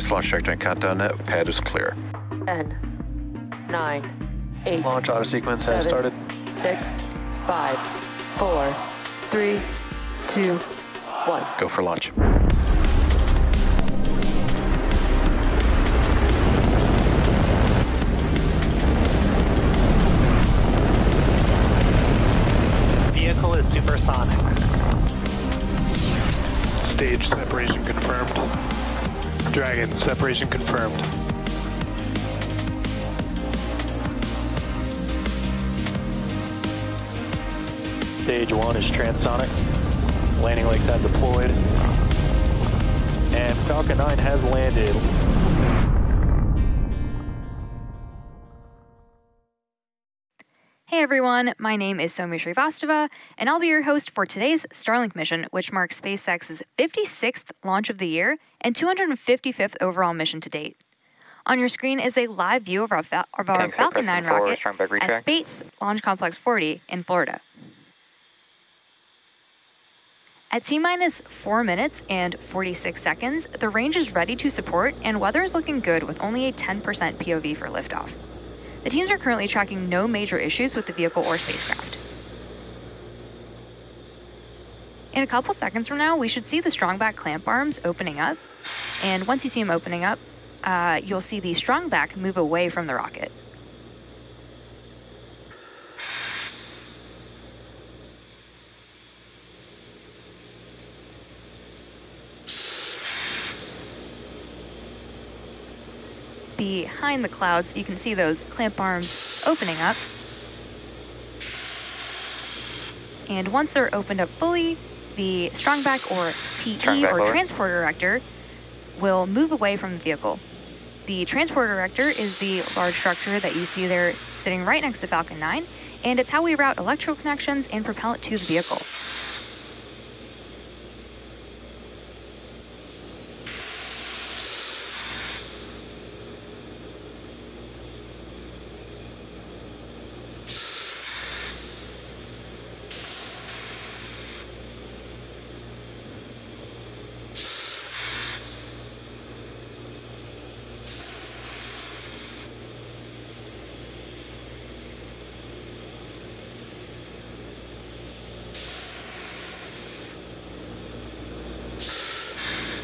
Nice launch trajectory and countdown net. Pad is clear. 10, 9, 8, Launch auto sequence has started. 6, 5, 4, 3, 2, 1. Go for launch. Stage one is transonic. Landing legs have deployed. And Falcon 9 has landed. Hey everyone, my name is Soumya Srivastava, and I'll be your host for today's Starlink mission, which marks SpaceX's 56th launch of the year and 255th overall mission to date. On your screen is a live view of our, Fal- of our Falcon 9 rocket at retract. Space Launch Complex 40 in Florida. At T minus 4 minutes and 46 seconds, the range is ready to support, and weather is looking good with only a 10% POV for liftoff. The teams are currently tracking no major issues with the vehicle or spacecraft. In a couple seconds from now, we should see the strongback clamp arms opening up. And once you see them opening up, uh, you'll see the strongback move away from the rocket. Behind the clouds, you can see those clamp arms opening up. And once they're opened up fully, the strongback or TE Strongback or lower. transporter erector will move away from the vehicle. The transporter erector is the large structure that you see there sitting right next to Falcon 9, and it's how we route electrical connections and propellant to the vehicle.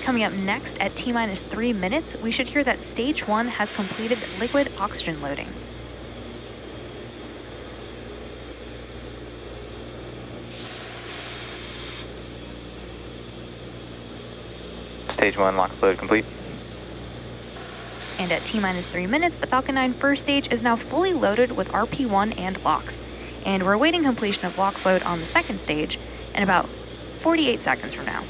Coming up next at T minus three minutes, we should hear that stage one has completed liquid oxygen loading. Stage one LOX load complete. And at T minus three minutes, the Falcon 9 first stage is now fully loaded with RP1 and LOX. And we're awaiting completion of LOX load on the second stage in about 48 seconds from now.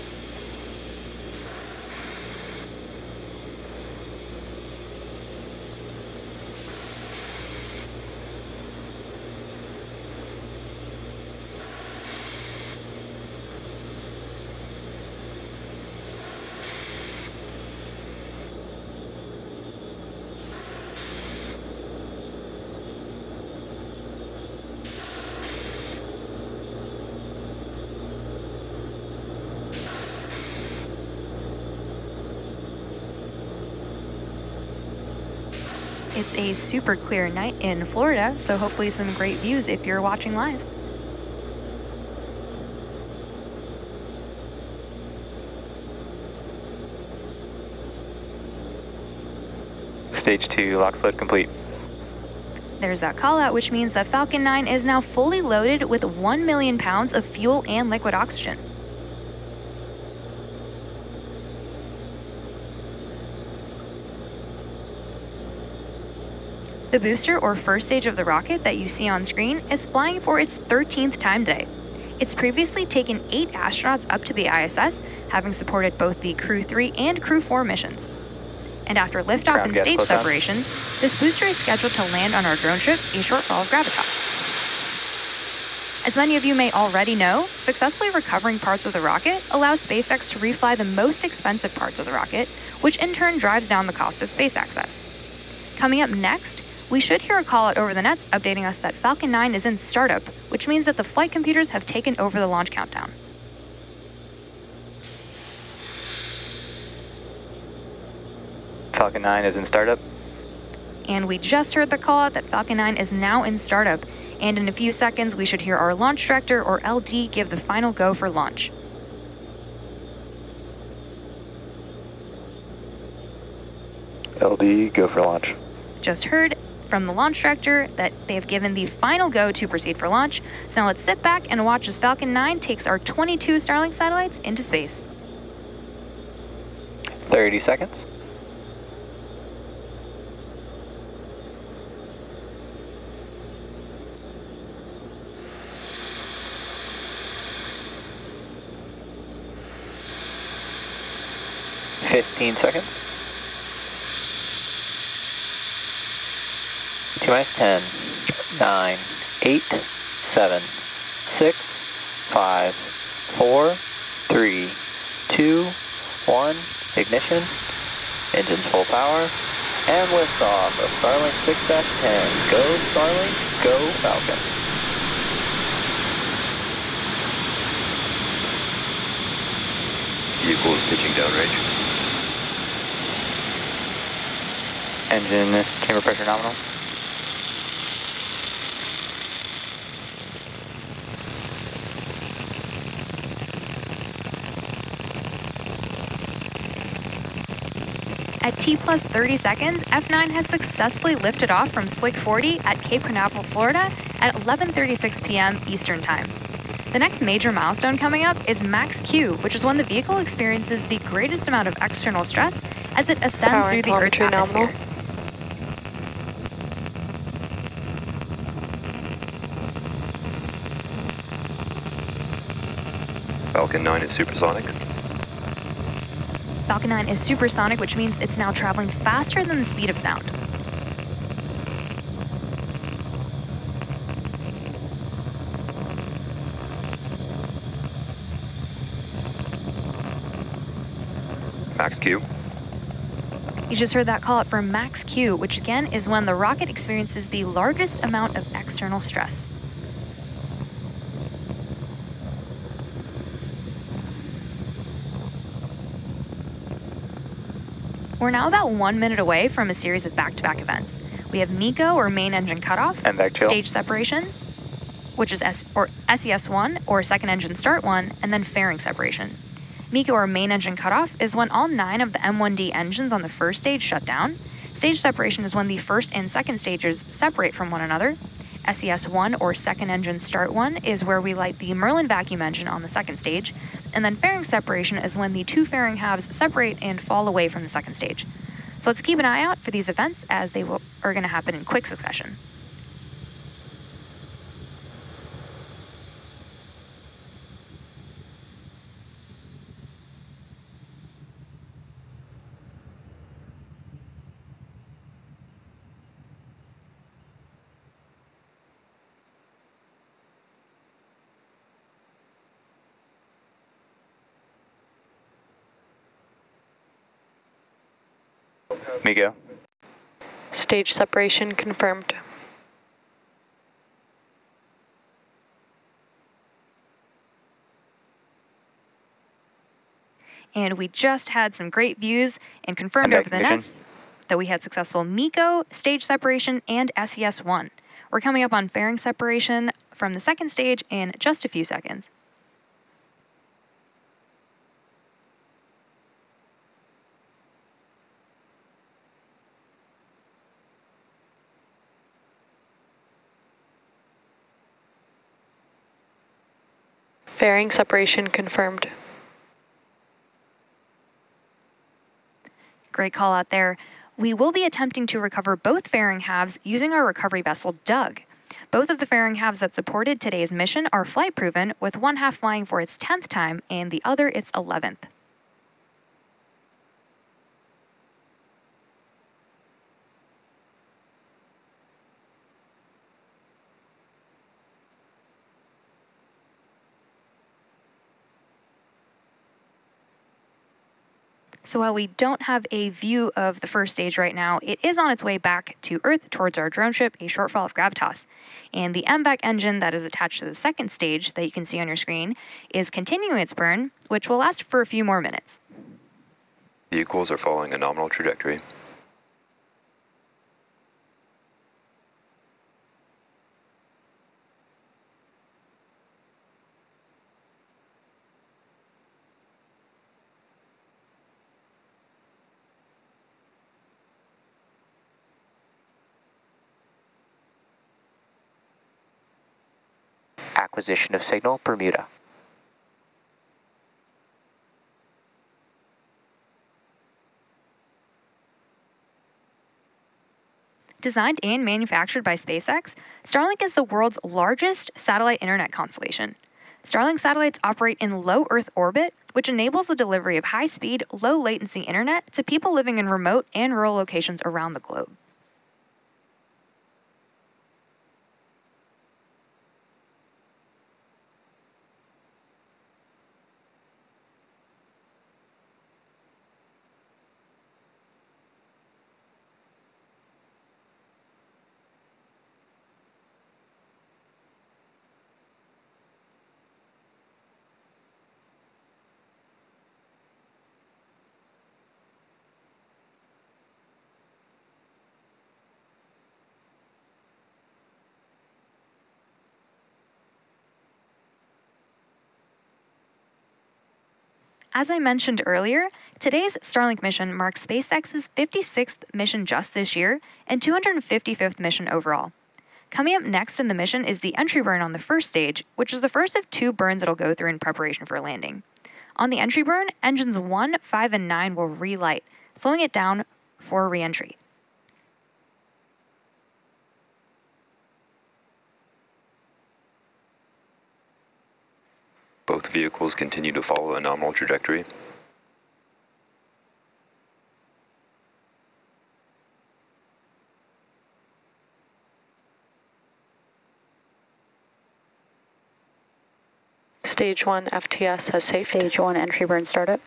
It's a super clear night in Florida, so hopefully some great views if you're watching live. Stage two LOX load complete. There's that call out, which means that Falcon 9 is now fully loaded with 1 million pounds of fuel and liquid oxygen. The booster, or first stage of the rocket that you see on screen, is flying for its 13th time today. It's previously taken eight astronauts up to the ISS, having supported both the Crew 3 and Crew 4 missions. And after liftoff and stage separation, this booster is scheduled to land on our drone ship, a shortfall of Gravitas. As many of you may already know, successfully recovering parts of the rocket allows SpaceX to refly the most expensive parts of the rocket, which in turn drives down the cost of space access. Coming up next, we should hear a call out over the nets updating us that Falcon 9 is in startup, which means that the flight computers have taken over the launch countdown. Falcon 9 is in startup. And we just heard the call out that Falcon 9 is now in startup. And in a few seconds, we should hear our launch director or LD give the final go for launch. LD, go for launch. Just heard from the launch director that they have given the final go to proceed for launch. So now let's sit back and watch as Falcon 9 takes our 22 Starlink satellites into space. 30 seconds. Fifteen seconds. T minus ten, nine, eight, seven, six, five, four, three, two, one. Ignition. Engines full power. And liftoff of Starlink 6-10. Go Starlink, go Falcon. Vehicles pitching downrange. Engine chamber pressure nominal. At T plus 30 seconds, F9 has successfully lifted off from Slick 40 at Cape Canaveral, Florida at 11:36 p.m. Eastern Time. The next major milestone coming up is Max Q, which is when the vehicle experiences the greatest amount of external stress as it ascends Power through the Earth's telemetry nominal. atmosphere. Falcon 9 is supersonic. Falcon 9 is supersonic, which means it's now traveling faster than the speed of sound. Max Q. You just heard that call out from Max Q, which again is when the rocket experiences the largest amount of external stress. We're now about one minute away from a series of back to back events. We have MECO, or main engine cutoff, And MVAC chill. stage separation, which is S- or SES1, or second engine start 1, and then fairing separation. MECO, or main engine cutoff, is when all nine of the M1D engines on the first stage shut down. Stage separation is when the first and second stages separate from one another. SES1, or second engine start 1, is where we light the Merlin vacuum engine on the second stage. And then fairing separation is when the two fairing halves separate and fall away from the second stage. So let's keep an eye out for these events as they will, are going to happen in quick succession. MECO. Stage separation confirmed. And we just had some great views and confirmed And over the nets that we had successful MECO, stage separation, and SES1. We're coming up on fairing separation from the second stage in just a few seconds. Fairing separation confirmed. Great call out there. We will be attempting to recover both fairing halves using our recovery vessel Doug. Both of the fairing halves that supported today's mission are flight proven, with one half flying for its 10th time and the other its 11th. So while we don't have a view of the first stage right now, it is on its way back to Earth towards our drone ship, a shortfall of gravitas. And the MVAC engine that is attached to the second stage that you can see on your screen is continuing its burn, which will last for a few more minutes. Vehicles are following a nominal trajectory. Acquisition of signal, Bermuda. Designed and manufactured by SpaceX, Starlink is the world's largest satellite internet constellation. Starlink satellites operate in low Earth orbit, which enables the delivery of high speed, low latency internet to people living in remote and rural locations around the globe. As I mentioned earlier, today's Starlink mission marks SpaceX's 56th mission just this year and 255th mission overall. Coming up next in the mission is the entry burn on the first stage, which is the first of two burns it'll go through in preparation for landing. On the entry burn, engines 1, 5, and 9 will relight, slowing it down for reentry. Both vehicles continue to follow a nominal trajectory. Stage 1 FTS has safe. Stage 1 entry burn startup.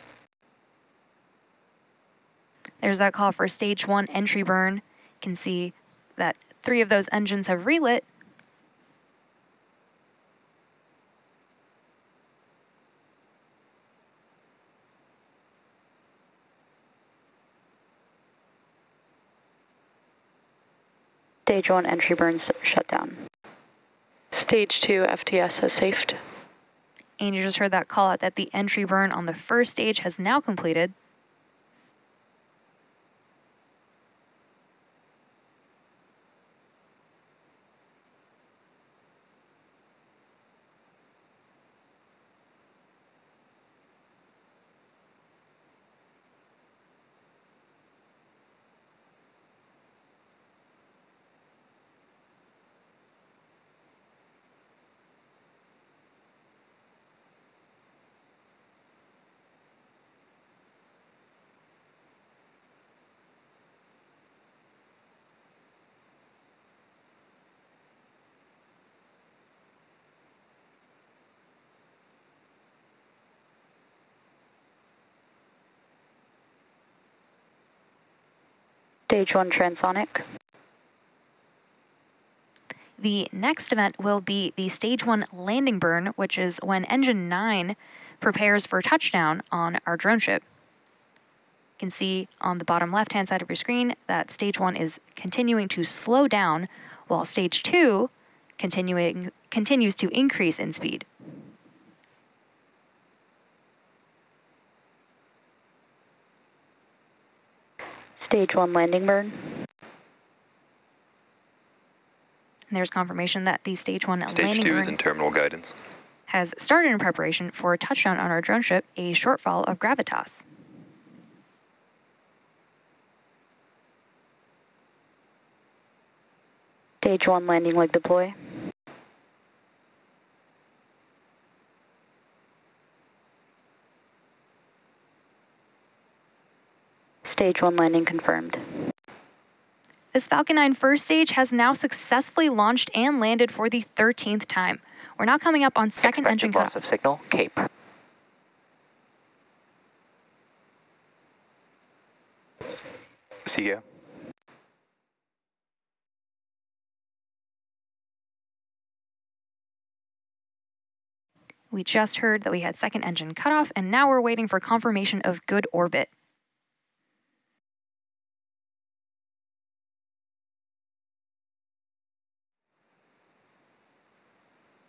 There's that call for stage 1 entry burn. You can see that three of those engines have relit. Stage 1 entry burns shut down. Stage 2 FTS has safed. And you just heard that call out that the entry burn on the first stage has now completed. Stage 1 transonic. The next event will be the stage 1 landing burn, which is when engine 9 prepares for touchdown on our drone ship. You can see on the bottom left hand side of your screen that stage 1 is continuing to slow down while stage 2 continuing continues to increase in speed. Stage 1 landing burn. And there's confirmation that the stage 1 Stage landing 2 burn is in terminal guidance. has started in preparation for a touchdown on our drone ship, a shortfall of Gravitas. Stage 1 landing leg deploy. Stage 1 landing confirmed. This Falcon 9 first stage has now successfully launched and landed for the 13th time. We're now coming up on second Expected engine loss cutoff. of signal, Cape. SECO. We just heard that we had second engine cutoff, and now we're waiting for confirmation of good orbit.